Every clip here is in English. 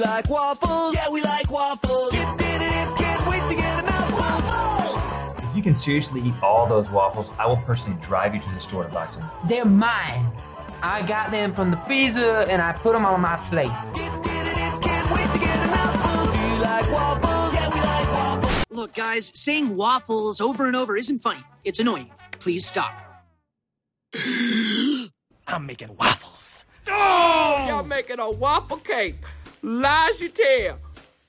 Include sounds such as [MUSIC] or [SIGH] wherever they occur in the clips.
like waffles? Yeah, we like waffles. Get, get it, can't wait to get a mouthful. Waffles! If you can seriously eat all those waffles, I will personally drive you to the store to buy some. They're mine. I got them from the freezer and I put them on my plate. Get, get it, can't wait to get a mouthful. Do you like waffles? Yeah, we like waffles. Look, guys, saying waffles over and over isn't funny. It's annoying. Please stop. [GASPS] I'm making waffles. Oh, y'all making a waffle cake. Lies you tell.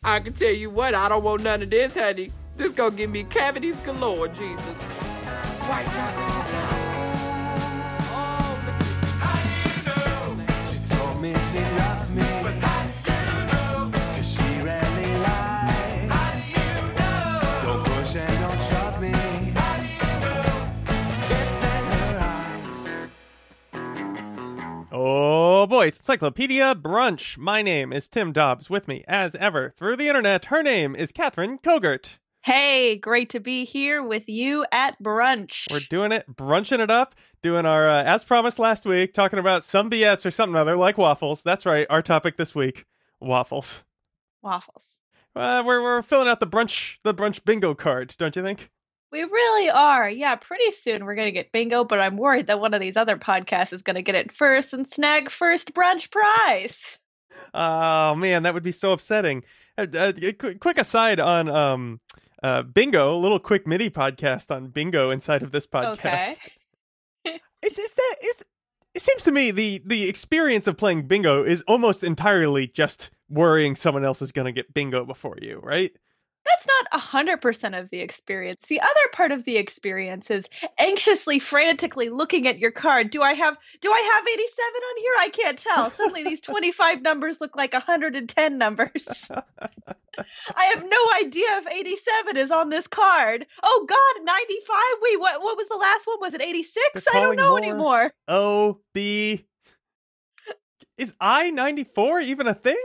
I can tell you what, I don't want none of this, honey. This gonna give me cavities galore, Jesus. White chocolate. She told me she loves me. But how do you know? She rarely lies. How do you know? Don't push and don't shove me. How do you know? It's in her eyes. Oh it's Encyclopedia Brunch. My name is Tim Dobbs. With me, as ever, through the internet, her name is Catherine Kogert. Hey, great to be here with you at brunch. We're doing it, brunching it up, doing our, uh, as promised last week, talking about some BS or something other like waffles. That's right, our topic this week, waffles. Waffles. Uh, we're, we're filling out the brunch, the brunch bingo card, don't you think? We really are. Yeah, pretty soon we're going to get bingo, but I'm worried that one of these other podcasts is going to get it first and snag first brunch prize. Oh man, that would be so upsetting. Uh, uh, qu- quick aside on um, uh, bingo, a little quick mini podcast on bingo inside of this podcast. Okay. [LAUGHS] Is is that is? It seems to me the the experience of playing bingo is almost entirely just worrying someone else is going to get bingo before you, right? That's not a 100% of the experience. The other part of the experience is anxiously, frantically looking at your card. Do I have do I have 87 on here? I can't tell. Suddenly these [LAUGHS] 25 numbers look like 110 numbers. [LAUGHS] I have no idea if 87 is on this card. Oh god, 95. Wait, what what was the last one? Was it 86? I don't know more. anymore. O B. Is I ninety four even a thing?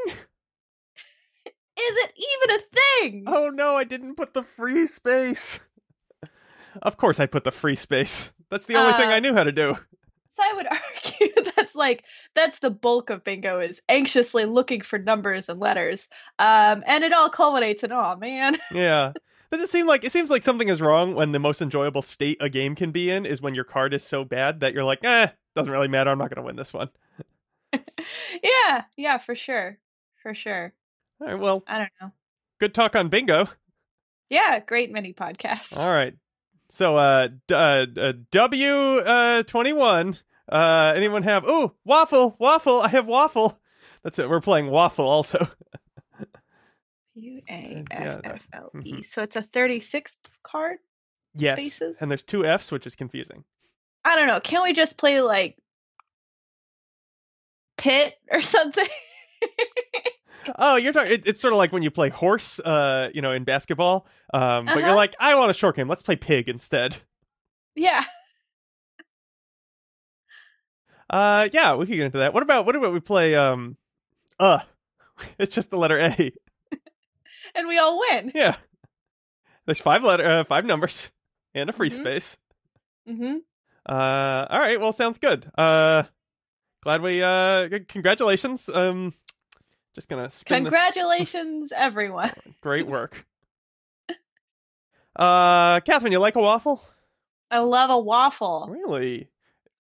Is it even a thing? Oh no, I didn't put the free space. Of course, I put the free space. That's the only thing Uh, I knew how to do. So I would [LAUGHS] argue that's like that's the bulk of bingo is anxiously looking for numbers and letters. Um, and it all culminates in oh man. [LAUGHS] Yeah. Does it seem like it seems like something is wrong when the most enjoyable state a game can be in is when your card is so bad that you're like, eh, doesn't really matter. I'm not going to win this one. [LAUGHS] yeah, yeah, for sure. For sure. All right. Well, I don't know. good talk on bingo. Yeah, great mini podcast. All right. So, uh, d- uh, uh W, uh, 21. Uh, anyone have, ooh, waffle, waffle. I have waffle. That's it. We're playing waffle also. U A F F L E. So it's a 36 card? yes. Spaces? And there's two F's, which is confusing. I don't know. Can't we just play like pit or something? [LAUGHS] Oh, you're talking. It, it's sort of like when you play horse, uh, you know, in basketball. Um, but you're Uh-huh. like, I want a short game. Let's play pig instead. yeah. Uh, yeah, we could get into that. What about what about we play? Um, uh, [LAUGHS] it's just the letter A. [LAUGHS] And we all win. Yeah, there's five letter, uh, five numbers, and a free Mhm. space. Mm-hmm. Uh, all right. Well, sounds good. Uh, glad we. Uh, congratulations. Um, just gonna spin this. Congratulations, everyone. [LAUGHS] Great work. Uh, Catherine, you like a waffle? I love a waffle. Really?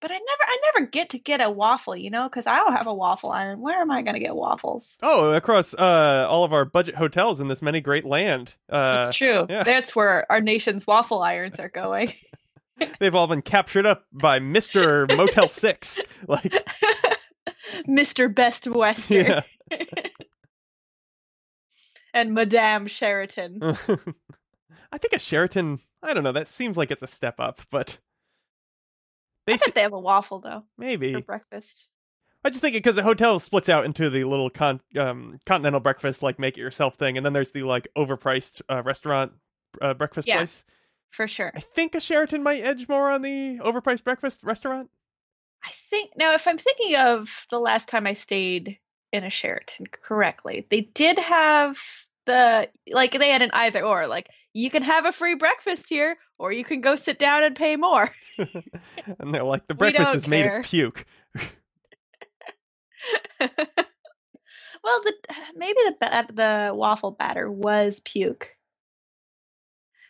But I never I never get to get a waffle, you know, because I don't have a waffle iron. Where am I gonna get waffles? Oh, across uh all of our budget hotels in this many great land. Uh, it's true. yeah. That's where our nation's waffle irons are going. [LAUGHS] they've all been captured up by Mister Motel Six. Like, [LAUGHS] Mr. Best Western yeah. And Madame Sheraton. [LAUGHS] I think a Sheraton. I don't know. That seems like it's a step up, but they I se- they have a waffle though for maybe. breakfast. I just think it because the hotel splits out into the little con- um, continental breakfast, like make it yourself thing, and then there's the like overpriced uh, restaurant uh, breakfast Yeah. place. For sure. I think a Sheraton might edge more on the overpriced breakfast restaurant. I think now if I'm thinking of the last time I stayed in a Sheraton correctly, they did have the like they had an either or like you can have a free breakfast here or you can go sit down and pay more. [LAUGHS] and they're like, the breakfast is made of puke. [LAUGHS] [LAUGHS] well, the maybe the the waffle batter was puke.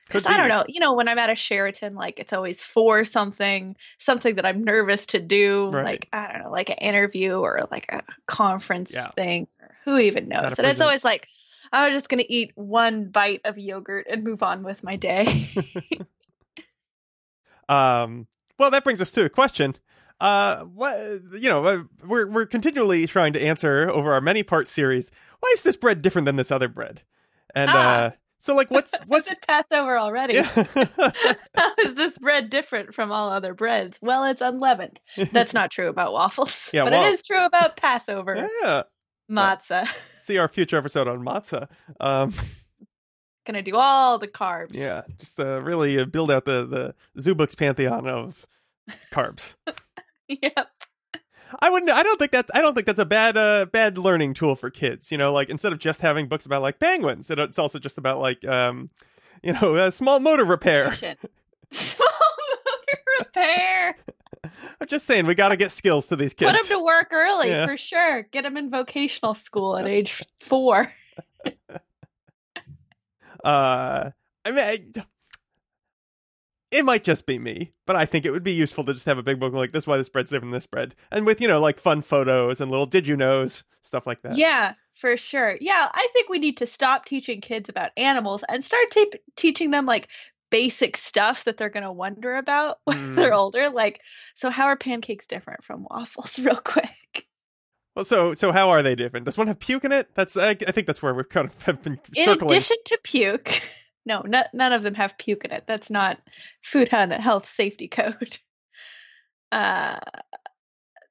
Because I don't know, you know, when I'm at a Sheraton, like it's always for something, something that I'm nervous to do, Right. like I don't know, like an interview or like a conference Yeah. thing. Who even knows? And it's always like I'm just gonna eat one bite of yogurt and move on with my day. [LAUGHS] Um, well, that brings us to a question. Uh, what you know, uh, we're we're continually trying to answer over our many part series. Why is this bread different than this other bread? And Ah. uh, so like, what's [LAUGHS] What's what's it Passover already? yeah. [LAUGHS] How is this bread different from all other breads? Well, it's unleavened. That's not true about waffles, Yeah, but well- it is true about Passover yeah. Matzah. See our future episode on matzah. Um, [LAUGHS] Gonna do all the carbs. yeah, just uh, really uh, build out the the Zubux pantheon of carbs. [LAUGHS] Yep. I wouldn't. I don't think that. I don't think that's a bad uh bad learning tool for kids. You know, like instead of just having books about like penguins, it, it's also just about like um, you know, uh, small motor repair. [LAUGHS] Small motor repair. [LAUGHS] I'm just saying, we got to get skills to these kids. Put them to work early Yeah. for sure. Get them in vocational school at [LAUGHS] age four. [LAUGHS] Uh, I mean, I, it might just be me, but I think it would be useful to just have a big book like this. is Why this bread's different than this bread, and with you know like fun photos and little did you knows stuff like that. Yeah, for sure. Yeah, I think we need to stop teaching kids about animals and start te- teaching them like basic stuff that they're going to wonder about [LAUGHS] when Mm. they're older. Like, so how are pancakes different from waffles, [LAUGHS] real quick? Well, so so how are they different? Does one have puke in it? That's I, I think that's where we've kind of have been In circling. addition to puke, [LAUGHS] no, no, none of them have puke in it. That's not Food Health Safety Code. Uh,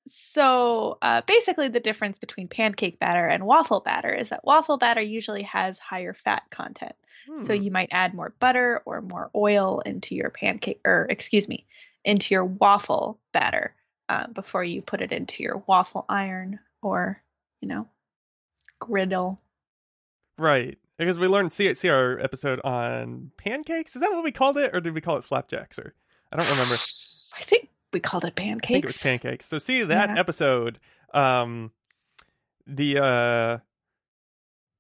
so uh, basically, the difference between pancake batter and waffle batter is that waffle batter usually has higher fat content. So Hmm. you might add more butter or more oil into your pancake, or excuse me, into your waffle batter uh, before you put it into your waffle iron or, you know, griddle. Right. Because we learned see see our episode on pancakes. Is that what we called it, or did we call it flapjacks? Or I don't remember. [SIGHS] I think we called it I think pancakes. it was pancakes. So see that Yeah. episode. Um, the uh,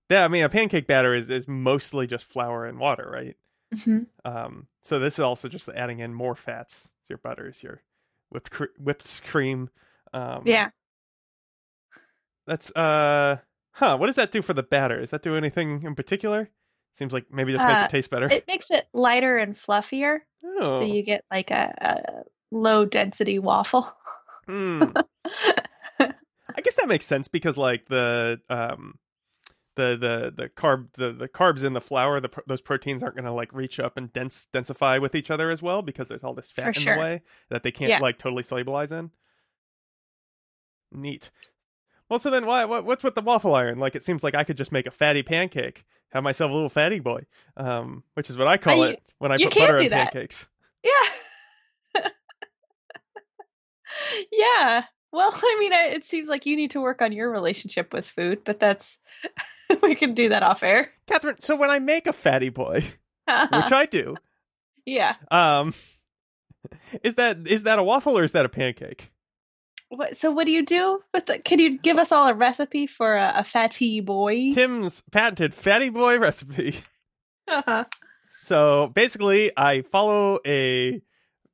yeah. I mean, a pancake batter is is mostly just flour and water, right? Mhm. Um, so this is also just adding in more fats. Your butters, your whipped cre- whipped cream. Um, Yeah. That's uh, huh. What does that do for the batter? Does that do anything in particular? Seems like maybe just makes Uh, it taste better. It makes it lighter and fluffier. oh, So you get like a, a low density waffle. Hmm. [LAUGHS] I guess that makes sense because like the um the the the carb the the carbs in the flour the those proteins aren't going to like reach up and dense densify with each other as well because there's all this fat For in sure. the way that they can't Yeah. like totally solubilize in. Neat. Well, so then why what, what's with the waffle iron? Like it seems like I could just make a fatty pancake, have myself a little fatty boy, um, which is what I call you- it when I put butter that. pancakes. Yeah. [LAUGHS] yeah. Well, [LAUGHS] I mean, I, it seems like you need to work on your relationship with food, but that's [LAUGHS] we can do that off air. Catherine, so when I make a fatty boy, [LAUGHS] which I do, yeah. Um, is that is that a waffle or is that a pancake? What, so, what do you do with the? Can you give us all a recipe for a, a fatty boy? Tim's patented fatty boy recipe. Uh-huh. So basically, I follow a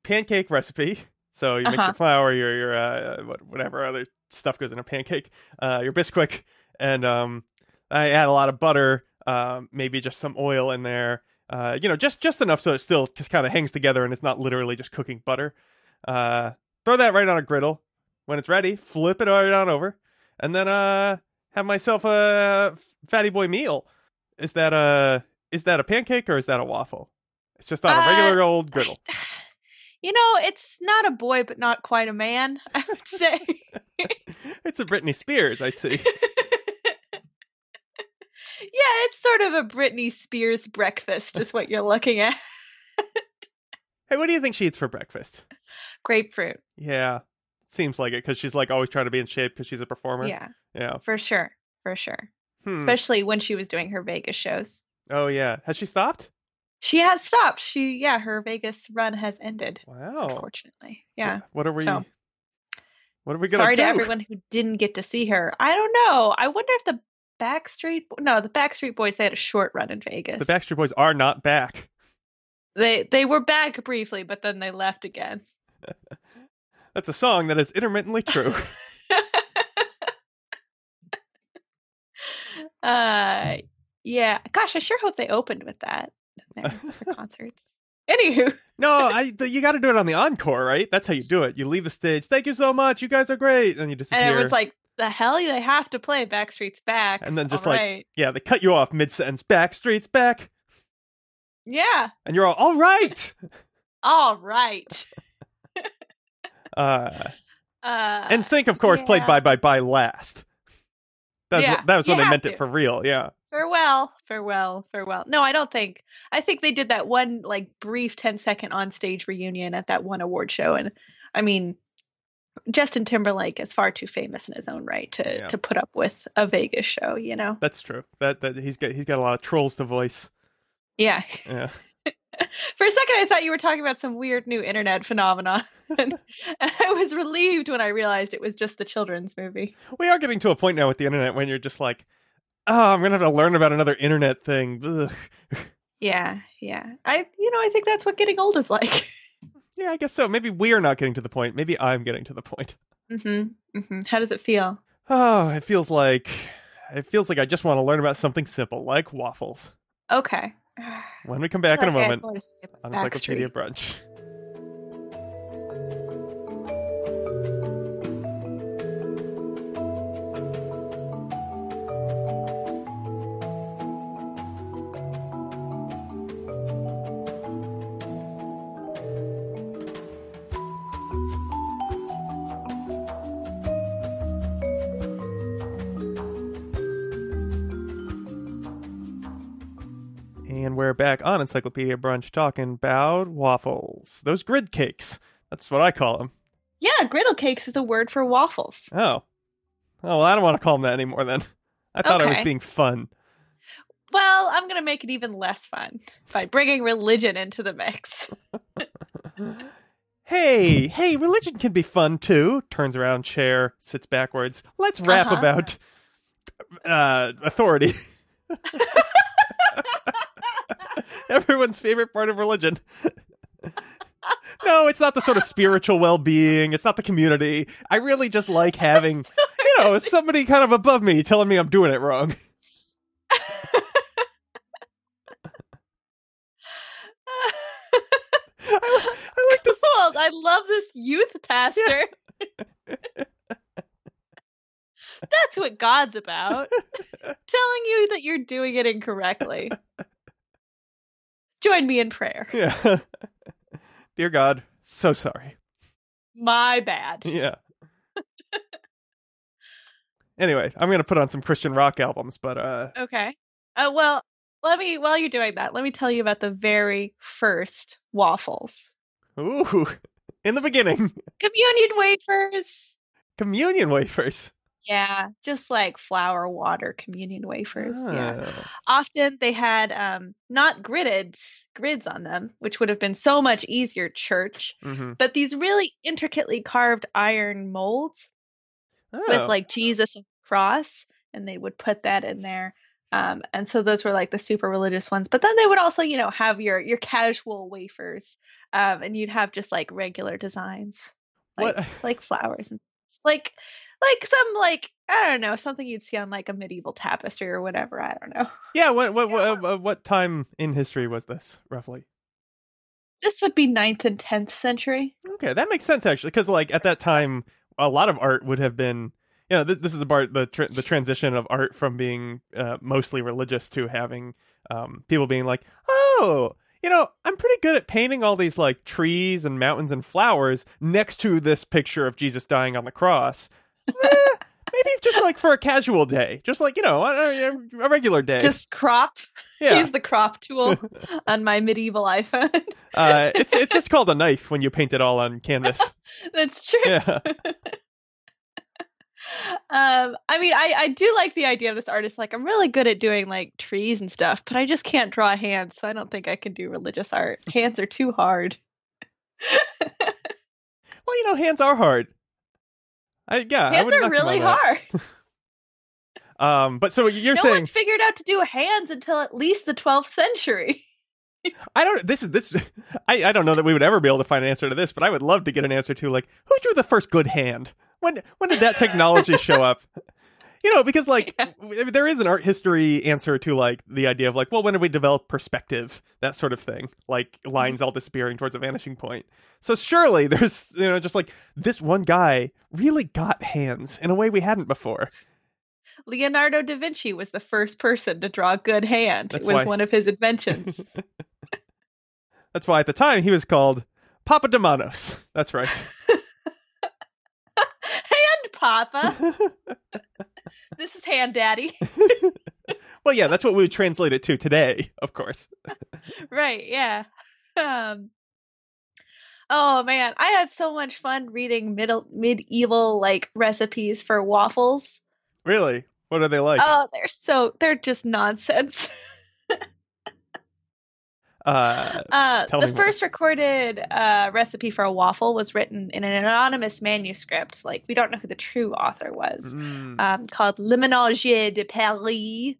pancake recipe. So you mix Uh-huh. your flour, your your uh, whatever other stuff goes in a pancake, uh, your Bisquick, and um, I add a lot of butter, um, maybe just some oil in there. Uh, you know, just just enough so it still just kind of hangs together and it's not literally just cooking butter. Uh, throw that right on a griddle. When it's ready, flip it right on over, and then uh, have myself a fatty boy meal. Is that a is that a pancake or is that a waffle? It's just on a Uh, regular old griddle. [LAUGHS] You know, it's not a boy, but not quite a man. [LAUGHS] I would say. [LAUGHS] it's a Britney Spears, I see. [LAUGHS] yeah, it's sort of a Britney Spears breakfast, is what you're looking at. Hey, what do you think she eats for breakfast? Grapefruit. Yeah, seems like it because she's like always trying to be in shape because she's a performer. Yeah, Yeah. for sure. For sure. Hmm. Especially when she was doing her Vegas shows. Oh yeah. Has she stopped? She has stopped. She, yeah, her Vegas run has ended, Wow. unfortunately. Yeah. What are we? So- what are we gonna do? Sorry do? to everyone who didn't get to see her. I don't know. I wonder if the Backstreet No, the Backstreet Boys. They had a short run in Vegas. The Backstreet Boys are not back. they they were back briefly, but then they left again. [LAUGHS] That's a song that is intermittently true. [LAUGHS] uh, yeah. Gosh, I sure hope they opened with that [LAUGHS] there for concerts. Anywho, no, I you got to do it on the encore, right? That's how you do it. You leave the stage. Thank you so much. You guys are great, and you disappear. and it was like the hell they have to play Backstreet's back, And then just All like- right. yeah, they cut you off mid sentence. Backstreet's back, yeah, and you're all all right. [LAUGHS] all right. [LAUGHS] Uh, Uh, NSYNC, of course, played yeah. "Bye Bye Bye" last. That was, Yeah, what- that was when they meant to. it for real. Yeah. farewell, farewell, farewell. No, I don't think. I think they did that one like brief 10 second on stage reunion at that one award show, and I mean, Justin Timberlake is far too famous in his own right to Yeah. to put up with a Vegas show. You know? That's true. That that he's got he's got a lot of trolls to voice. Yeah. Yeah. [LAUGHS] [LAUGHS] For a second, I thought you were talking about some weird new internet phenomenon, and, [LAUGHS] and I was relieved when I realized it was just the children's movie. We are getting to a point now with the internet when you're just like, oh, I'm gonna have to learn about another internet thing. Ugh. Yeah, yeah. I, you know, I think that's what getting old is like. [LAUGHS] Yeah, I guess so. Maybe we are not getting to the point. Maybe I'm getting to the point. mm-hmm, mm-hmm. How does it feel? Oh, it feels like it feels like I just want to learn about something simple like waffles. Okay. [SIGHS] When we come back in a Like I had moment more to say about on Encyclopedia. Brunch. [LAUGHS] We're back on Encyclopedia Brunch talking about waffles. Those grid cakes. That's what I call them. Yeah, griddle cakes is a word for waffles. Oh. Oh, well, I don't want to call them that anymore then. I thought I was being fun. Well, I'm going to make it even less fun by bringing religion into the mix. [LAUGHS] Hey, hey, religion can be fun too. Turns around, chair, sits backwards. Let's rap Uh-huh. about uh, authority. [LAUGHS] [LAUGHS] [LAUGHS] Everyone's favorite part of religion. [LAUGHS] no, it's not the sort of spiritual well being. It's not the community. I really just like having, [LAUGHS] you know, somebody kind of above me telling me I'm doing it wrong. I, I like this. Cool. I love this youth pastor. That's what God's about. Telling you that you're doing it incorrectly. Join me in prayer. Yeah. [LAUGHS] Dear God, so sorry. My bad. [LAUGHS] Yeah. anyway, I'm gonna put on some Christian rock albums, but uh, Okay. Uh, well, let me, while you're doing that, let me tell you about the very first waffles. ooh, [LAUGHS] in the beginning, Communion wafers. communion wafers. Yeah, just like flour, water, communion wafers. Yeah. Ah. Often they had um, not gridded grids on them, which would have been so much easier church, Mhm. but these really intricately carved iron molds Oh. with like Jesus and cross, and they would put that in there. Um, and so those were like the super religious ones. But then they would also, you know, have your your casual wafers, um, and you'd have just like regular designs, like What- like flowers and like like some like I don't know something you'd see on like a medieval tapestry or whatever. I don't know. yeah. What what what, uh, what time in history was this roughly? This would be ninth and tenth century. Okay, that makes sense actually, because like at that time, a lot of art would have been. You know, th- this is about the tr- the transition of art from being uh, mostly religious to having um, people being like, oh, you know, I'm pretty good at painting all these like trees and mountains and flowers next to this picture of Jesus dying on the cross. Eh, maybe just like for a casual day, just like you know, a, a- a regular day. Just crop. yeah, Use the crop tool [LAUGHS] on my medieval iPhone. uh, it's it's just called a knife when you paint it all on canvas. [LAUGHS] That's true. Yeah. [LAUGHS] Um, I mean, I I do like the idea of this artist. Like, I'm really good at doing like trees and stuff, but I just can't draw hands, so I don't think I can do religious art. Hands are too hard. Well, you know, hands are hard. I yeah, I Hands would are knock them on really hard. [LAUGHS] [LAUGHS] Um, but so you're no saying no one figured out to do hands until at least the 12th century. [LAUGHS] I don't. This is this. I I don't know that we would ever be able to find an answer to this, but I would love to get an answer to like who drew the first good hand. When when did that technology show up? You know, because like [LAUGHS] Yeah. there is an art history answer to like the idea of like, well, when did we develop perspective, that sort of thing, like lines mm-hmm. all disappearing towards a vanishing point. So surely there's you know just like this one guy really got hands in a way we hadn't before. Leonardo da Vinci was the first person to draw a good hand. That's it was why- one of his inventions. [LAUGHS] That's why at the time he was called Papa de Manos. That's right. [LAUGHS] hand Papa. Hand Daddy. [LAUGHS] [LAUGHS] well, yeah, that's what we would translate it to today, of course. [LAUGHS] right, yeah. Um Oh man, I had so much fun reading middle medieval like recipes for waffles. Really? What are they like? oh, they're so they're just nonsense. Uh, Uh, the me more. first recorded uh, recipe for a waffle was written in an anonymous manuscript. Like we don't know who the true author was. mm, Um, called Le Ménagier de Paris.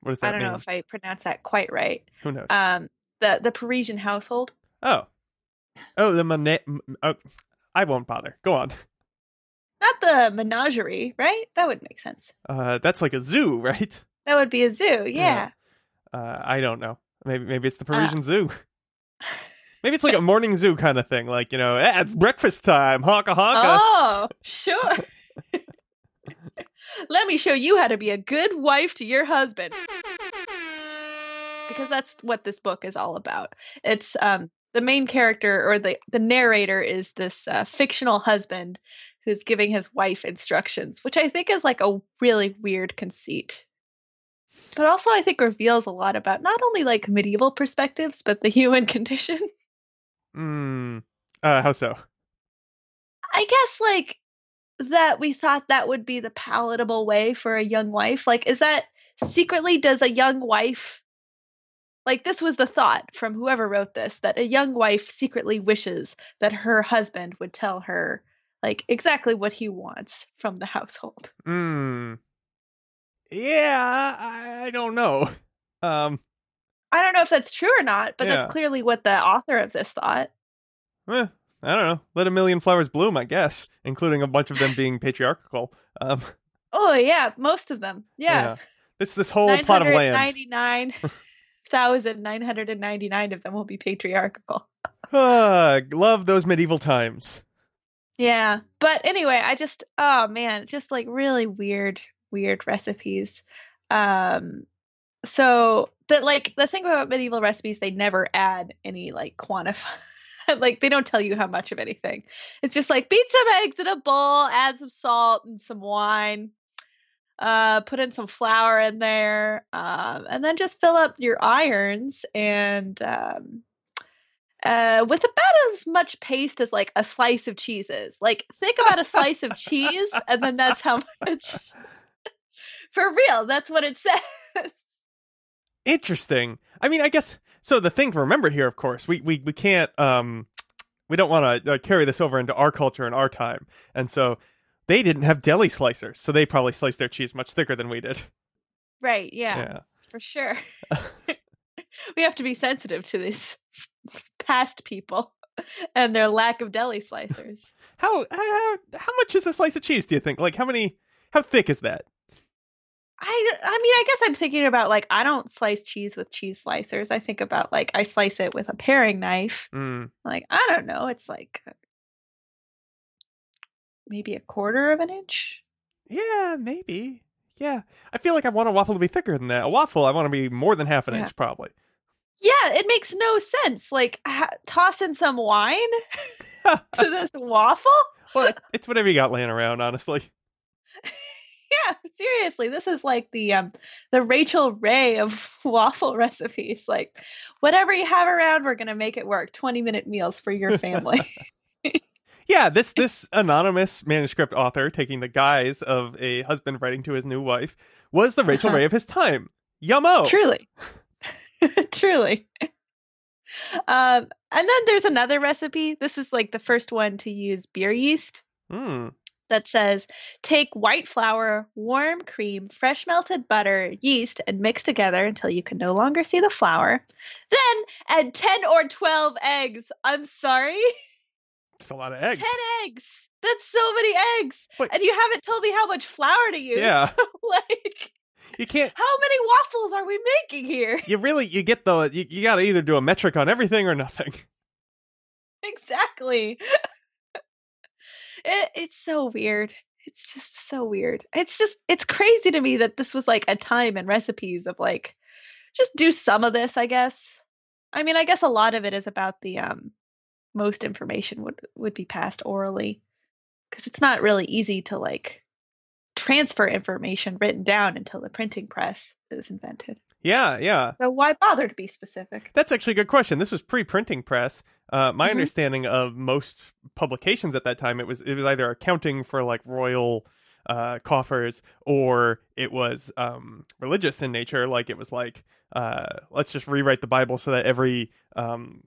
what does that I don't mean? know if I pronounced that quite right. Who knows? Um, the the Parisian household. oh, oh, the mona- oh, I won't bother. Go on. [LAUGHS] Not the menagerie, right? That would make sense. Uh, that's like a zoo, [LAUGHS] right? That would be a zoo, yeah. Uh, I don't know. Maybe maybe it's the Uh. Parisian zoo. [LAUGHS] Maybe it's like a morning zoo kind of thing. Like you know, eh, it's breakfast time. Honka honka. Oh, sure. [LAUGHS] Let me show you how to be a good wife to your husband. Because that's what this book is all about. It's um the main character or the the narrator is this uh, fictional husband who's giving his wife instructions, which I think is like a really weird conceit. But also I think reveals a lot about not only like medieval perspectives but the human [LAUGHS] condition. Hmm. Uh, how so? I guess like that we thought that would be the palatable way for a young wife. Like, is that secretly does a young wife like this was the thought from whoever wrote this that a young wife secretly wishes that her husband would tell her like exactly what he wants from the household. Hmm. Yeah, I, I don't know. [LAUGHS] Um. I don't know if that's true or not, but Yeah. that's clearly what the author of this thought. Eh, I don't know. Let a million flowers bloom, I guess, [LAUGHS] including a bunch of them being [LAUGHS] patriarchal. Um, Oh yeah, most of them. Yeah. This this whole plot of land. 999,999 of them will be patriarchal. Ah, love those medieval times. Yeah. But anyway, I just oh man, just like really weird weird recipes. Um so but like the thing about medieval recipes they never add any like quantify [LAUGHS] like they don't tell you how much of anything. It's just like beat some eggs in a bowl, add some salt and some wine. Uh put in some flour in there. Um and then just fill up your irons and um uh, with about as much paste as like a slice of cheeses. Like think about a slice of cheese, and then that's how [LAUGHS] much. For real, that's what it [LAUGHS] says. Interesting. I mean, I guess so. The thing to remember here, of course, we we we can't um we don't want to uh, carry this over into our culture and our time, and so they didn't have deli slicers, so they probably sliced their cheese much thicker than we did. Right? Yeah, Yeah. for sure. [LAUGHS] [LAUGHS] we have to be sensitive to these past people and their lack of deli slicers. How how how much is a slice of cheese? Do you think? Like how many? How thick is that? I, I mean, I guess I'm thinking about like I don't slice cheese with cheese slicers. I think about like I slice it with a paring knife. Mm. Like I don't know, it's like maybe a quarter of an inch. Yeah, maybe. Yeah, I feel like I want a waffle to be thicker than that. A waffle, I want to be more than half an Yeah. inch, probably. Yeah, it makes no sense. Like ha- toss in some wine [LAUGHS] [LAUGHS] to this waffle. Well, it's whatever you got laying around, honestly. [LAUGHS] Yeah, seriously, this is like the um the Rachael Ray of [LAUGHS] waffle recipes. Like whatever you have around, we're gonna make it work. Twenty minute meals for your family. [LAUGHS] Yeah, this this anonymous manuscript author taking the guise of a husband writing to his new wife was the Rachael Uh-huh. Ray of his time. Yummo. Truly. [LAUGHS] Truly. Um, and then there's another recipe. This is like the first one to use beer yeast. Hmm. That says take white flour, warm cream, fresh melted butter, yeast, and mix together until you can no longer see the flour. Then add 10 or 12 eggs. I'm sorry? It's a lot of eggs. 10 eggs. That's so many eggs. Wait. And you haven't told me how much flour to use. Yeah. [LAUGHS] like, You can't. how many waffles are we making here? You really you get the you, you got to either do a metric on everything or nothing. exactly. [LAUGHS] it, it's so weird. It's just so weird. It's just it's crazy to me that this was like a time and recipes of like just do some of this, I guess. I mean, I guess a lot of it is about the um most information would would be passed orally because it's not really easy to like transfer information written down until the printing press is invented. Yeah, yeah. So why bother to be specific? That's actually a good question. This was pre-printing press. Uh, my Mhm. understanding of most publications at that time, it was it was either accounting for like royal uh, coffers or it was um, religious in nature. Like it was like uh, let's just rewrite the Bible so that every um,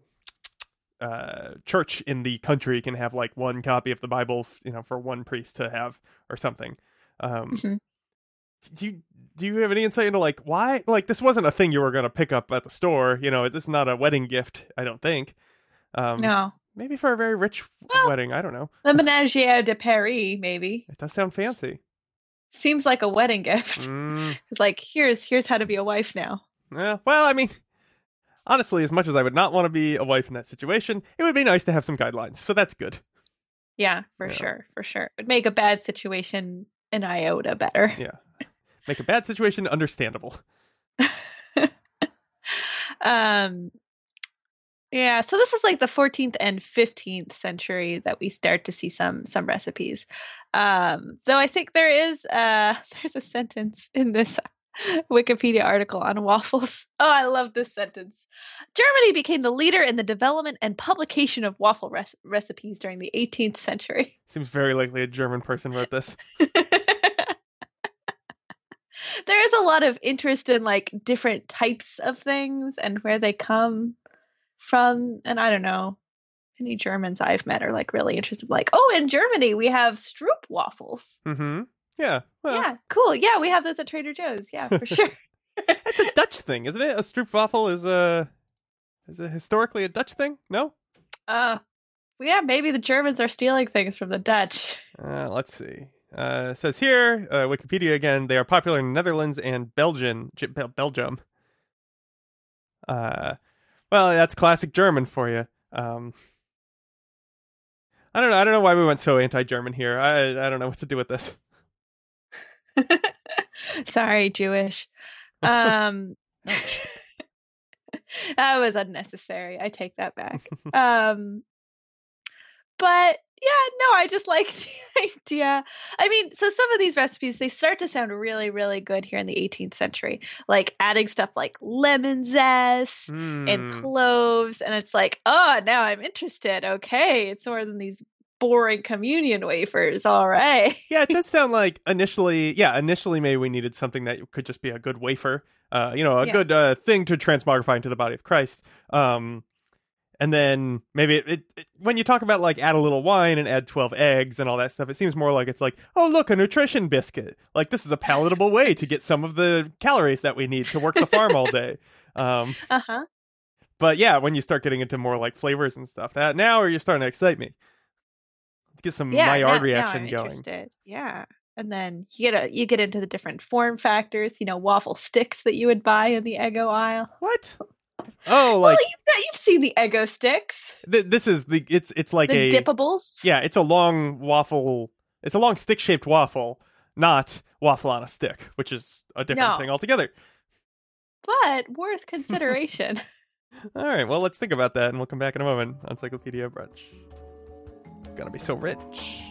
uh, church in the country can have like one copy of the Bible, you know, for one priest to have or something. Um, Mhm. do you do you have any insight into like why like this wasn't a thing you were going to pick up at the store you know this is not a wedding gift i don't think um No. maybe for a very rich Well- wedding i don't know [LAUGHS] The Ménagier de Paris, maybe. it does sound fancy Seems like a wedding gift. mm, [LAUGHS] It's like here's here's how to be a wife now. yeah, well i mean honestly as much as i would not want to be a wife in that situation it would be nice to have some guidelines so that's good Yeah, for Yeah. sure, for sure. It'd make a bad situation an iota better. yeah make a bad situation understandable [LAUGHS] um yeah, so this is like the 14th and 15th century that we start to see some some recipes. Um though I think there is uh [LAUGHS] there's a sentence in this [LAUGHS] Wikipedia article on waffles. [LAUGHS] Oh, I love this sentence. Germany became the leader in the development and publication of waffle rec- recipes during the 18th century. seems very likely a german person wrote this there is a lot of interest in like different types of things and where they come from and i don't know any germans i've met are like really interested like oh in germany we have stroop waffles. Mm-hmm. Yeah well. Yeah cool. Yeah we have those at trader joe's. Yeah for sure. [LAUGHS] That's a dutch thing isn't it? A stroopwafel is a is it historically a dutch thing? No? Uh yeah maybe the germans are stealing things from the dutch. Uh, let's see. Uh, it says here, uh, Wikipedia again, they are popular in Netherlands and Belgian, J- Belgium. Uh, well, that's classic German for you. Um, I don't know. I don't know why we went so anti-German here. I I don't know what to do with this. [LAUGHS] sorry jewish um [LAUGHS] [LAUGHS] that was unnecessary i take that back um but yeah no i just like [LAUGHS] the idea i mean so some of these recipes they start to sound really really good here in the 18th century like adding stuff like lemon zest and Hmm. cloves and it's like oh now i'm interested okay it's more than these boring communion wafers all right yeah, it [LAUGHS] does sound like initially, yeah, initially maybe we needed something that could just be a good wafer, uh, you know, a Yeah. good uh, thing to transmogrify into the body of Christ. Um, and then maybe it, it, it- when you talk about like add a little wine and add 12 eggs and all that stuff, it seems more like it's like, oh, look, a nutrition biscuit. Like this is a palatable way to get some of the calories that we need to work the farm all day. [LAUGHS] Um, uh-huh but yeah, when you start getting into more like flavors and stuff, that now are you're starting to excite me. Let's get some yeah, Maillard now- reaction now going. Interested. Yeah, and then you get a you get into the different form factors. You know, waffle sticks that you would buy in the Eggo aisle. What? Oh, like well, you've, you've seen the Eggo sticks, th- this is the it's it's like the a dippables. yeah, it's a long waffle. It's a long stick shaped waffle, not waffle on a stick, which is a different No. thing altogether. but worth consideration. [LAUGHS] [LAUGHS] All right, well, let's think about that, and we'll come back in a moment. Encyclopedia brunch. Gonna be so rich.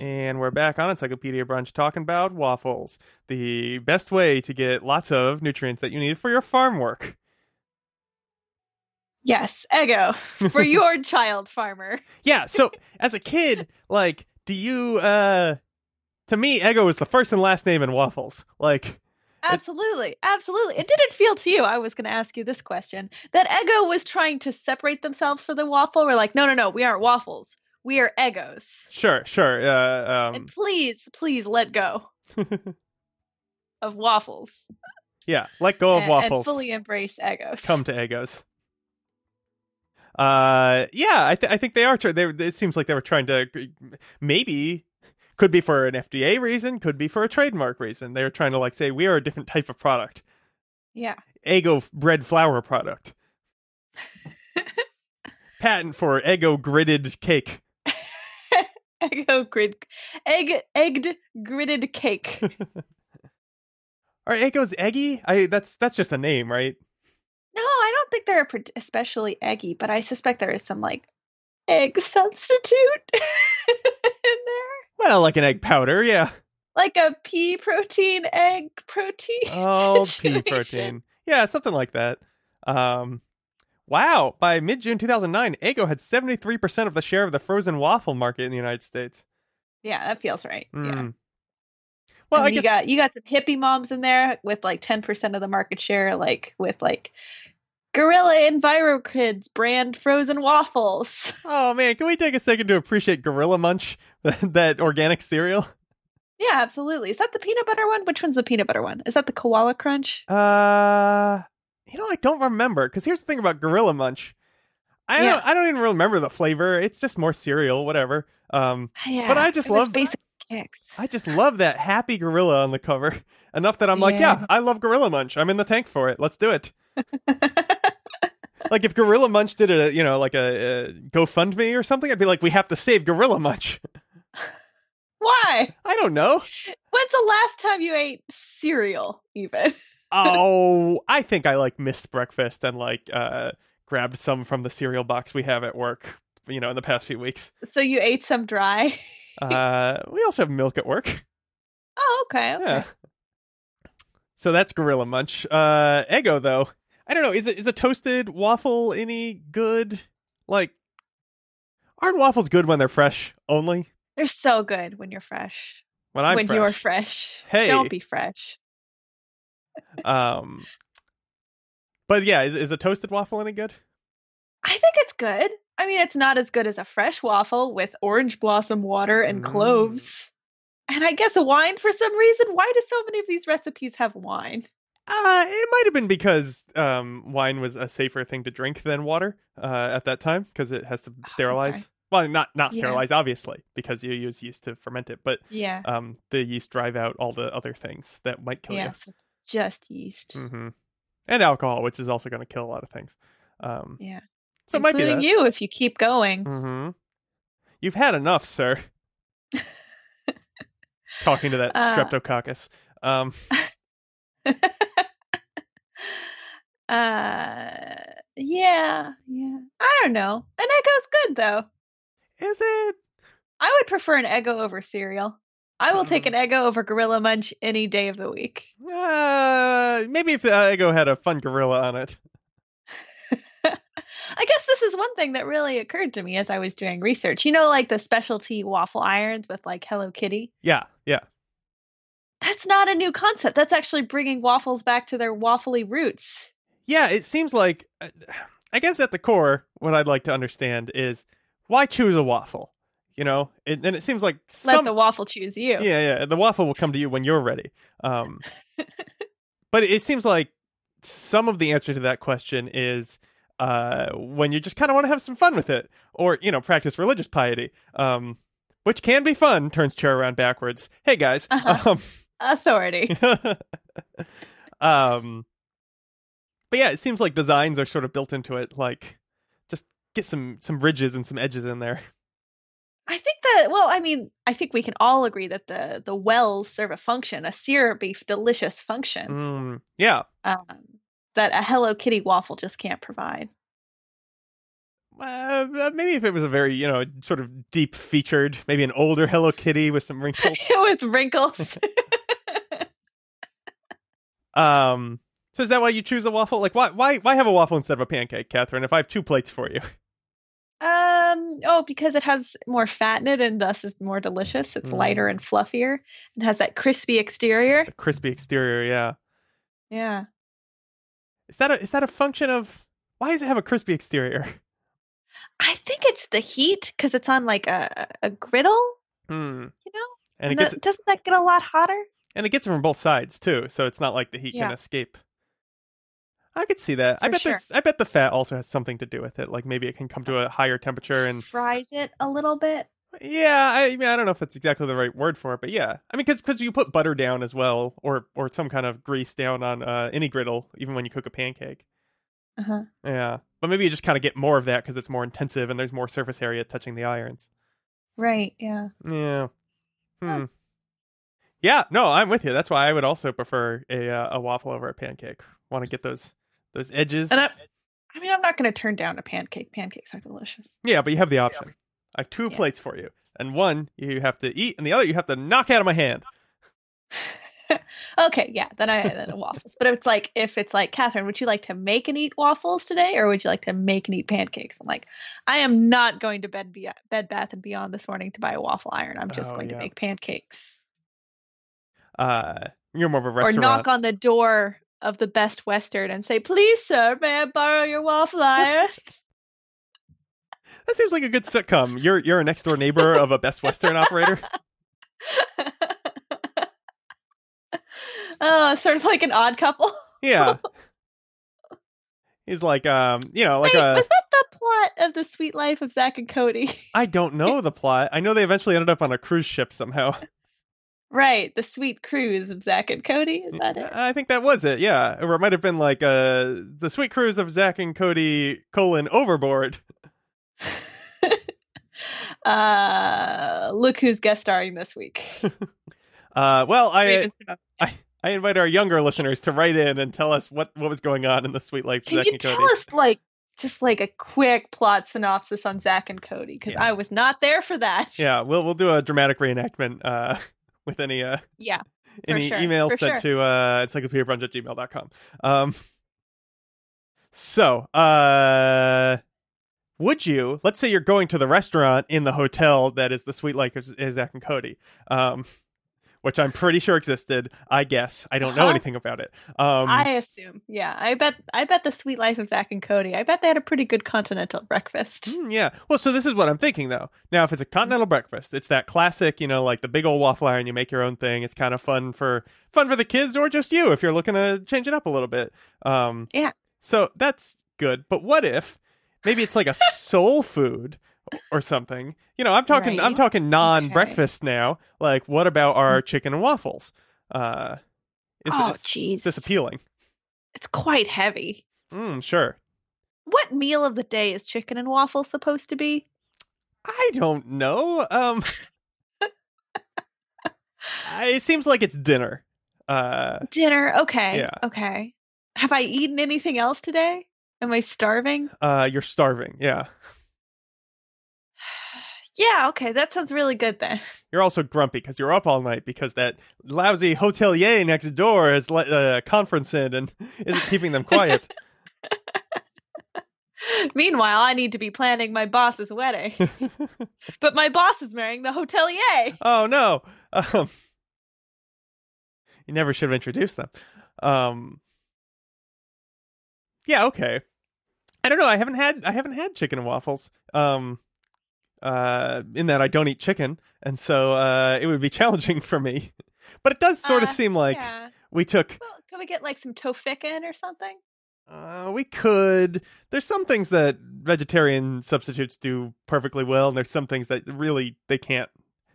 And we're back on Encyclopedia Brunch talking about waffles, the best way to get lots of nutrients that you need for your farm work. Yes, Eggo for [LAUGHS] your child farmer. Yeah, so as a kid, like, do you, uh, to me, Eggo was the first and last name in waffles. Like, Absolutely, absolutely. It didn't feel to you. I was going to ask you this question that Eggo was trying to separate themselves for the waffle. We're like, no, no, no, we aren't waffles. We are Eggos. sure, sure. Uh, um, and please, please let go [LAUGHS] of waffles. yeah, let go of and, waffles. And fully embrace Eggos. come to Eggos. Uh, yeah, I, th- I think they are. Try- they, it seems like they were trying to maybe could be for an FDA reason, could be for a trademark reason. They were trying to like say we are a different type of product, Yeah. Eggo bread flour product. [LAUGHS] Patent for Eggo gridded cake. [LAUGHS] Eggo grid, egg, egged gridded cake. [LAUGHS] Are Eggos eggy? I that's that's just a name, right? no, I don't think they're especially eggy, but I suspect there is some like egg substitute [LAUGHS] in there. Well, like an egg powder, yeah. like a pea protein egg protein. Oh, pea protein. Yeah, something like that. Um, wow. By mid June 2009, Eggo had 73% of the share of the frozen waffle market in the United States. Yeah, that feels right. Yeah. Mm. Well, and I you got you got some hippie moms in there with like ten percent of the market share, like with like Gorilla EnviroKidz brand frozen waffles. [LAUGHS] Oh, man. Can we take a second to appreciate Gorilla Munch, [LAUGHS] that organic cereal? Yeah, absolutely. Is that the peanut butter one? Which one's the peanut butter one? Is that the koala crunch? Uh, you know, I don't remember. Because here's the thing about Gorilla Munch. I Yeah. don't, I don't even remember the flavor. It's just more cereal, whatever. Um, Yeah, But I just love- basic kicks. I just love that happy gorilla on the cover [LAUGHS] enough that I'm like, yeah, Yeah. I love Gorilla Munch. I'm in the tank for it. Let's do it. [LAUGHS] like if Gorilla Munch did a, you know, like a, a GoFundMe or something, I'd be like, we have to save Gorilla Munch. [LAUGHS] Why? I don't know. When's the last time you ate cereal? Even Oh, I think I like missed breakfast and like uh grabbed some from the cereal box we have at work. You know, in the past few weeks. so you ate some dry. [LAUGHS] Uh, we also have milk at work. Oh, okay. okay. Yeah. So that's Gorilla Munch. Uh, Eggo though, I don't know. Is it is a toasted waffle any good? Like, aren't waffles good when they're fresh only? They're so good when you're fresh. When I'm when fresh. you're fresh. Hey. Don't be fresh. Um, but yeah, is is a toasted waffle any good? I think it's good. I mean, it's not as good as a fresh waffle with orange blossom water and Mm. cloves. And I guess a wine for some reason. Why do so many of these recipes have wine? Uh, it might have been because um, wine was a safer thing to drink than water uh, at that time because it has to sterilize. okay. Well, not not Yeah. sterilize, obviously, because you use yeast to ferment it, but Yeah. um, the yeast drive out all the other things that might kill you. It's just yeast. you. hmm And alcohol, which is also going to kill a lot of things. Um, Yeah. so it might be that. you if you keep going. hmm You've had enough, sir. Talking to [LAUGHS] that Uh, streptococcus. Um, [LAUGHS] Uh yeah, yeah. I don't know. An Eggo's good though. is it? I would prefer an Eggo over cereal. I will take Mm. an Eggo over Gorilla Munch any day of the week. Uh, maybe if the Eggo had a fun gorilla on it. [LAUGHS] I guess this is one thing that really occurred to me as I was doing research. You know, like the specialty waffle irons with like Hello Kitty? Yeah, yeah. That's not a new concept. That's actually bringing waffles back to their waffly roots. Yeah, it seems like, uh, [SIGHS] I guess at the core, what I'd like to understand is why choose a waffle? You know, it, and it seems like Let the waffle choose you. yeah, yeah, the waffle will come to you when you're ready. Um, [LAUGHS] but it seems like some of the answer to that question is uh, when you just kind of want to have some fun with it, or you know, practice religious piety, um, which can be fun. Turns chair around backwards. Hey guys, Uh-huh. [LAUGHS] um, Authority. [LAUGHS] um but yeah it seems like designs are sort of built into it like just get some some ridges and some edges in there I think that well, I mean, I think we can all agree that the the wells serve a function, a syrupy, delicious function mm, yeah um, that a Hello Kitty waffle just can't provide. Uh, maybe if it was a very, you know, sort of deep featured, maybe an older Hello Kitty with some [LAUGHS] wrinkles. With wrinkles. [LAUGHS] um, so is that why you choose a waffle? Like, why, why, why have a waffle instead of a pancake, Catherine? If I have two plates for you, Um. Oh, because it has more fat in it, and thus is more delicious. It's Mm. lighter and fluffier, and has that crispy exterior. the crispy exterior, yeah. Yeah. Is that a is that a function of why does it have a crispy exterior? I think it's the heat because it's on like a a griddle. Hmm. You know, And it that- gets doesn't that get a lot hotter? and it gets it from both sides too, so it's not like the heat can escape. I could see that. I bet sure. I bet the fat also has something to do with it. Like maybe it can come to a higher temperature and Fries it a little bit. yeah, I, I mean I don't know if that's exactly the right word for it, but yeah. I mean cuz cuz you put butter down as well or or some kind of grease down on uh, any griddle even when you cook a pancake. Uh-huh. Yeah. But maybe you just kind of get more of that cuz it's more intensive and there's more surface area touching the irons. Right. Yeah. Yeah. Hmm. Yeah, no, I'm with you. That's why I would also prefer a uh, a waffle over a pancake. Want to get those those edges. And I, I mean, I'm not going to turn down a pancake. Pancakes are delicious. yeah, but you have the option. I have two Yeah. plates for you, and one you have to eat, and the other you have to knock out of my hand. [LAUGHS] okay, yeah, then I then waffles. But it's like if it's like Catherine, would you like to make and eat waffles today, or would you like to make and eat pancakes? I'm like, I am not going to bed be- Bed Bath and Beyond this morning to buy a waffle iron. I'm just Oh, going yeah. to make pancakes Uh, you're more of a restaurant. or knock on the door of the Best Western and say, "Please, sir, may I borrow your waffle iron?" [LAUGHS] That seems like a good sitcom. You're you're a next door neighbor of a Best Western operator. [LAUGHS] oh, sort of like an odd couple. Yeah. [LAUGHS] He's like um, you know, like Wait, a was that the plot of the Suite Life of Zack and Cody? I don't know the plot. I know they eventually ended up on a cruise ship somehow. Right, the Sweet Cruise of Zack and Cody. Is that it? I think that was it. Yeah, or it might have been like uh, the sweet cruise of Zack and Cody colon overboard. [LAUGHS] uh, look who's guest starring this week. [LAUGHS] Uh, well, I, I I invite our younger listeners to write in and tell us what what was going on in the sweet life of Can Zack you and tell us like just like a quick plot synopsis on Zack and Cody? Because Yeah. I was not there for that. Yeah, we'll we'll do a dramatic reenactment uh, with any uh, Yeah. any sure, email for sent sure. to uh, encyclopediabrunch at gmail.com. Um, so, uh, would you, let's say you're going to the restaurant in the hotel that is the Sweet like of is Zack and Cody, um, which I'm pretty sure existed. I guess I don't know Uh-huh. anything about it. Um, I assume. Yeah. I bet I bet the Suite Life of Zack and Cody. I bet they had a pretty good continental breakfast. Mm, yeah. Well, so this is what I'm thinking though. Now, if it's a continental breakfast, it's that classic, you know, like the big old waffle iron. You make your own thing. It's kind of fun for fun for the kids or just you if you're looking to change it up a little bit. Um, Yeah. So that's good. But what if maybe it's like a soul food or something? You know, I'm talking. I'm talking non-breakfast now. Like, what about our chicken and waffles? Uh, is Oh, this, is this appealing? It's quite heavy. Mm, sure. What meal of the day is chicken and waffles supposed to be? I don't know. Um, it seems like it's dinner. Uh, Dinner. Okay. Yeah. Okay. Have I eaten anything else today? Am I starving? uh, you're starving. Yeah, Yeah, okay. That sounds really good then. [LAUGHS] you're also grumpy because you're up all night because that lousy hotelier next door let a conference in and [LAUGHS] isn't keeping them quiet. [LAUGHS] Meanwhile, I need to be planning my boss's wedding. but my boss is marrying the hotelier. oh no. Um, you never should have introduced them. Um, yeah. Okay. I don't know. I haven't had I haven't had chicken and waffles. Um, uh, in that I don't eat chicken, and so uh, it would be [LAUGHS] challenging for me. But it does sort of Uh, seem like yeah. we took. Well, can we get like some tofikin or something? Uh, we could. There's some things that vegetarian substitutes do perfectly well, and there's some things that really they can't.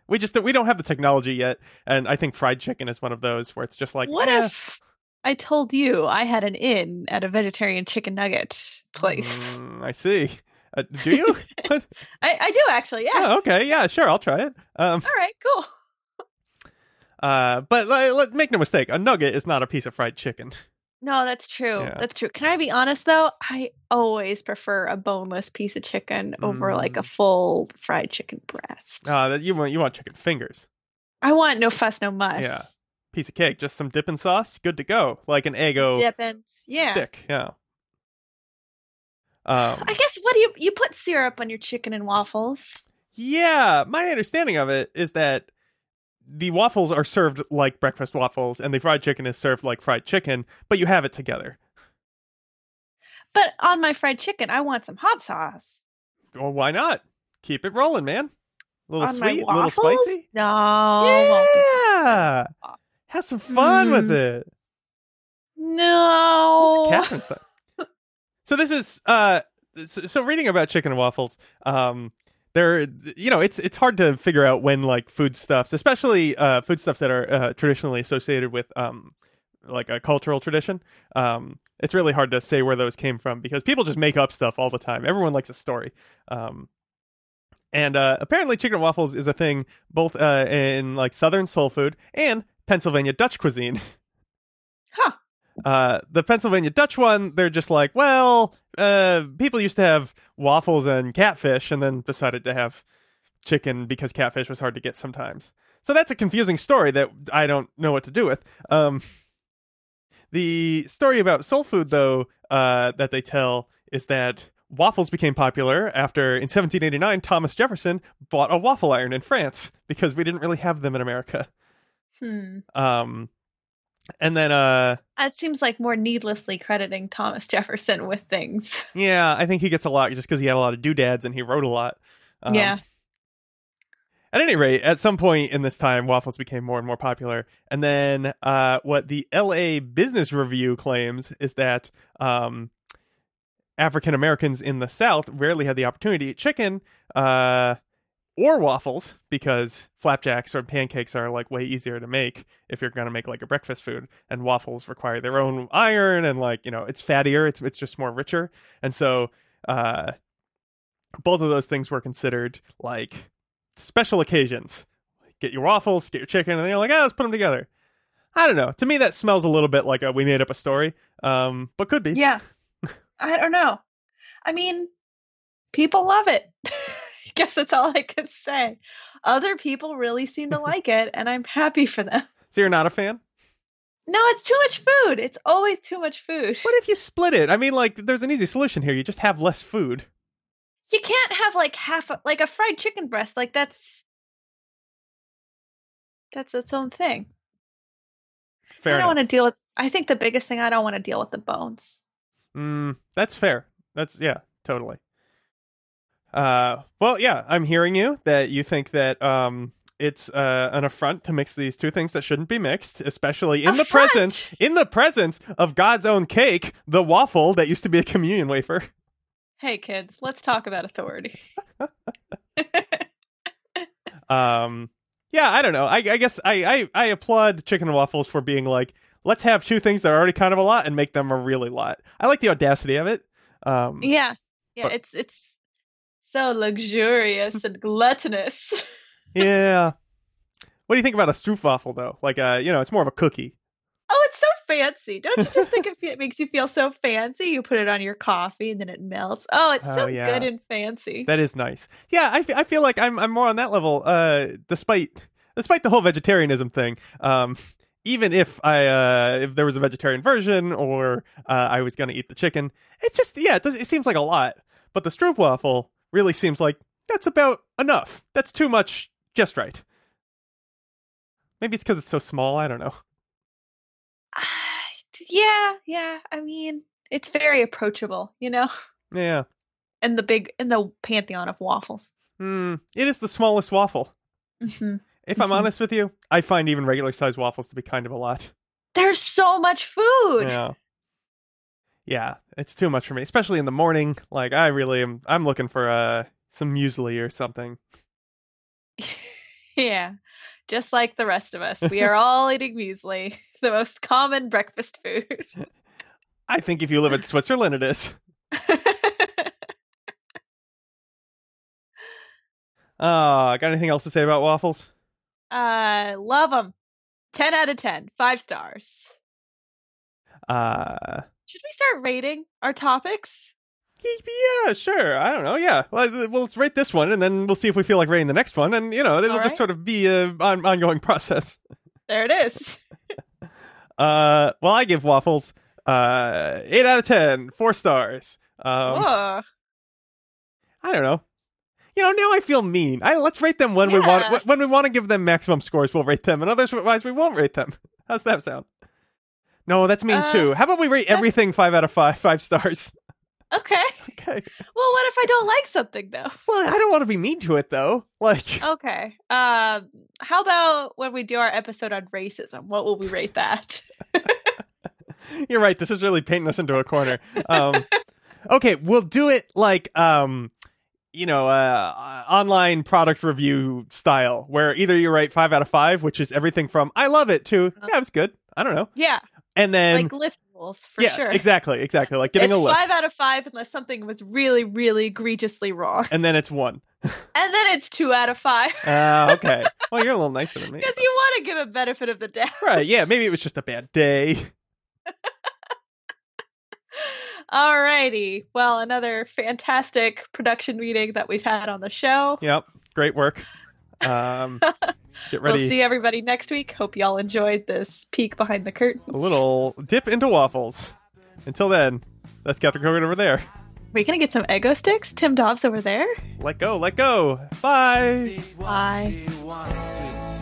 We just we don't have the technology yet, and I think fried chicken is one of those where it's just like what eh, if I told you I had an inn at a vegetarian chicken nugget place? mm, I see. Uh, do you? [LAUGHS] I, I do actually, yeah. Oh, okay, yeah, sure, I'll try it. Um, All right, cool. [LAUGHS] uh, but like, make no mistake, a nugget is not a piece of fried chicken. No, that's true. Yeah. That's true. Can I be honest though? I always prefer a boneless piece of chicken over like a Mm. full fried chicken breast. Uh, that you want you want chicken fingers. I want no fuss, no muss. Yeah. Piece of cake, just some dipping sauce, good to go. Like an Eggo Dipping. Yeah. stick. Yeah. Um, I guess what do you you put syrup on your chicken and waffles? yeah, my understanding of it is that the waffles are served like breakfast waffles, and the fried chicken is served like fried chicken, but you have it together. But on my fried chicken, I want some hot sauce. Well, why not? Keep it rolling, man. A little on sweet, a little spicy. No. Yeah. Have some fun with Mm. it. No. This is Catherine stuff. So this is uh so, reading about chicken and waffles um there you know it's it's hard to figure out when like foodstuffs especially uh foodstuffs that are uh, traditionally associated with um like a cultural tradition um it's really hard to say where those came from because people just make up stuff all the time everyone likes a story um and uh apparently chicken and waffles is a thing both uh in like southern soul food and Pennsylvania Dutch cuisine Huh. Uh, the Pennsylvania Dutch one, they're just like, well, uh, people used to have waffles and catfish, and then decided to have chicken because catfish was hard to get sometimes. So that's a confusing story that I don't know what to do with. Um, the story about soul food, though, uh, that they tell is that waffles became popular after, in 1789, Thomas Jefferson bought a waffle iron in France because we didn't really have them in America. Hmm. Um, and then, uh, That seems like more needlessly crediting Thomas Jefferson with things. [LAUGHS] Yeah, I think he gets a lot just because he had a lot of doodads and he wrote a lot. Um, Yeah. At any rate, at some point in this time, waffles became more and more popular. And then, uh, what the L.A. Business Review claims is that um, African Americans in the South rarely had the opportunity to eat chicken uh, or waffles because flapjacks or pancakes are like way easier to make if you're going to make like a breakfast food, and waffles require their own iron and like you know it's fattier, it's it's just more richer, and so uh, both of those things were considered like special occasions. Get your waffles, get your chicken, and you're like, ah, let's put them together. I don't know. To me, that smells a little bit like a we made up a story, um, but could be. Yeah. I don't know. I mean, people love it. [LAUGHS] [LAUGHS] Guess that's all I could say. Other people really seem to like it, and I'm happy for them. [LAUGHS] So you're not a fan? No, it's too much food. It's always too much food. What if you split it? I mean, like, there's an easy solution here. You just have less food. You can't have like half a, like a fried chicken breast. Like that's that's its own thing. Fair I don't enough. want to deal with. I think the biggest thing I don't want to deal with the bones. Mm, that's fair. That's yeah, totally. Uh, well, yeah, I'm hearing you that you think that um it's uh an affront to mix these two things that shouldn't be mixed, especially in the presence in the presence of God's own cake, the waffle that used to be a communion wafer. Hey kids, let's talk about authority. [LAUGHS] Um, yeah, I don't know. I, I guess I, I I applaud chicken and waffles for being like, let's have two things that are already kind of a lot and make them a really lot. I like the audacity of it. Um, yeah, yeah, But- it's it's so luxurious and gluttonous. [LAUGHS] yeah. What do you think about a stroopwafel though? Like, uh, you know, it's more of a cookie. Oh, it's so fancy! Don't you just think [LAUGHS] it, makes you feel so fancy? You put it on your coffee and then it melts. Oh, it's Oh, so yeah. good and fancy. That is nice. Yeah, I, fe- I feel like I'm I'm more on that level. Uh, despite despite the whole vegetarianism thing. Um, even if I uh if there was a vegetarian version or uh, I was gonna eat the chicken, it just yeah, it does it seems like a lot. But the stroopwafel really seems like that's about enough. That's too much, just right. Maybe it's because it's so small. I don't know. Ah, [SIGHS] yeah, yeah. I mean, it's very approachable, you know, Yeah. in the big in the pantheon of waffles. Hmm. It is the smallest waffle. hmm If I'm Mhm. honest with you, I find even regular sized waffles to be kind of a lot. There's so much food. Yeah. Yeah, it's too much for me, especially in the morning. Like I really am I'm looking for uh some muesli or something. [LAUGHS] Yeah. Just like the rest of us, we are [LAUGHS] all eating muesli, [LAUGHS] the most common breakfast food. I think if you live in Switzerland it is. Uh, got anything else to say about waffles? uh, love them. 10 out of 10. Five stars. Uh, Should we start rating our topics? yeah, sure. I don't know. Yeah. Well, let's rate this one, and then we'll see if we feel like rating the next one, and you know, it'll All just sort of be an on- ongoing [LAUGHS] process. There it is. [LAUGHS] Uh, well, I give waffles uh eight out of ten, four stars. Um, Whoa. I don't know. You know, now I feel mean. I let's rate them when we want when we want to give them maximum scores. We'll rate them, and otherwise we won't rate them. [LAUGHS] How's that sound? No, that's mean Uh, too. How about we rate everything five out of five, five stars? Okay. [LAUGHS] Okay. Well, what if I don't like something though? Well, I don't want to be mean to it though. Like, [LAUGHS] Okay. Um, how about when we do our episode on racism? What will we rate that? [LAUGHS] you're right. This is really painting us into a corner. Um, okay, we'll do it like um, you know, uh, uh, online product review style, where either you rate five out of five, which is everything from "I love it" to "Yeah, was good." I don't know, Yeah, and then like Lyft rules for yeah, sure. exactly, exactly, like giving it's a Lyft, five out of five unless something was really, really egregiously wrong, and then it's one. [LAUGHS] and then it's two out of five Ah, okay. Well, you're a little nicer than me. [LAUGHS] because you want to give a benefit of the doubt. Right, yeah, maybe it was just a bad day. [LAUGHS] All righty. Well, another fantastic production meeting that we've had on the show. Yep, great work. Um, [LAUGHS] get We'll ready. see everybody next week. Hope y'all enjoyed this peek behind the curtain. a little dip into waffles. Until then, that's Catherine Kogan over there. We're gonna get some Eggo sticks. Tim Dobbs over there. Let go, let go. Bye. Bye. she wants to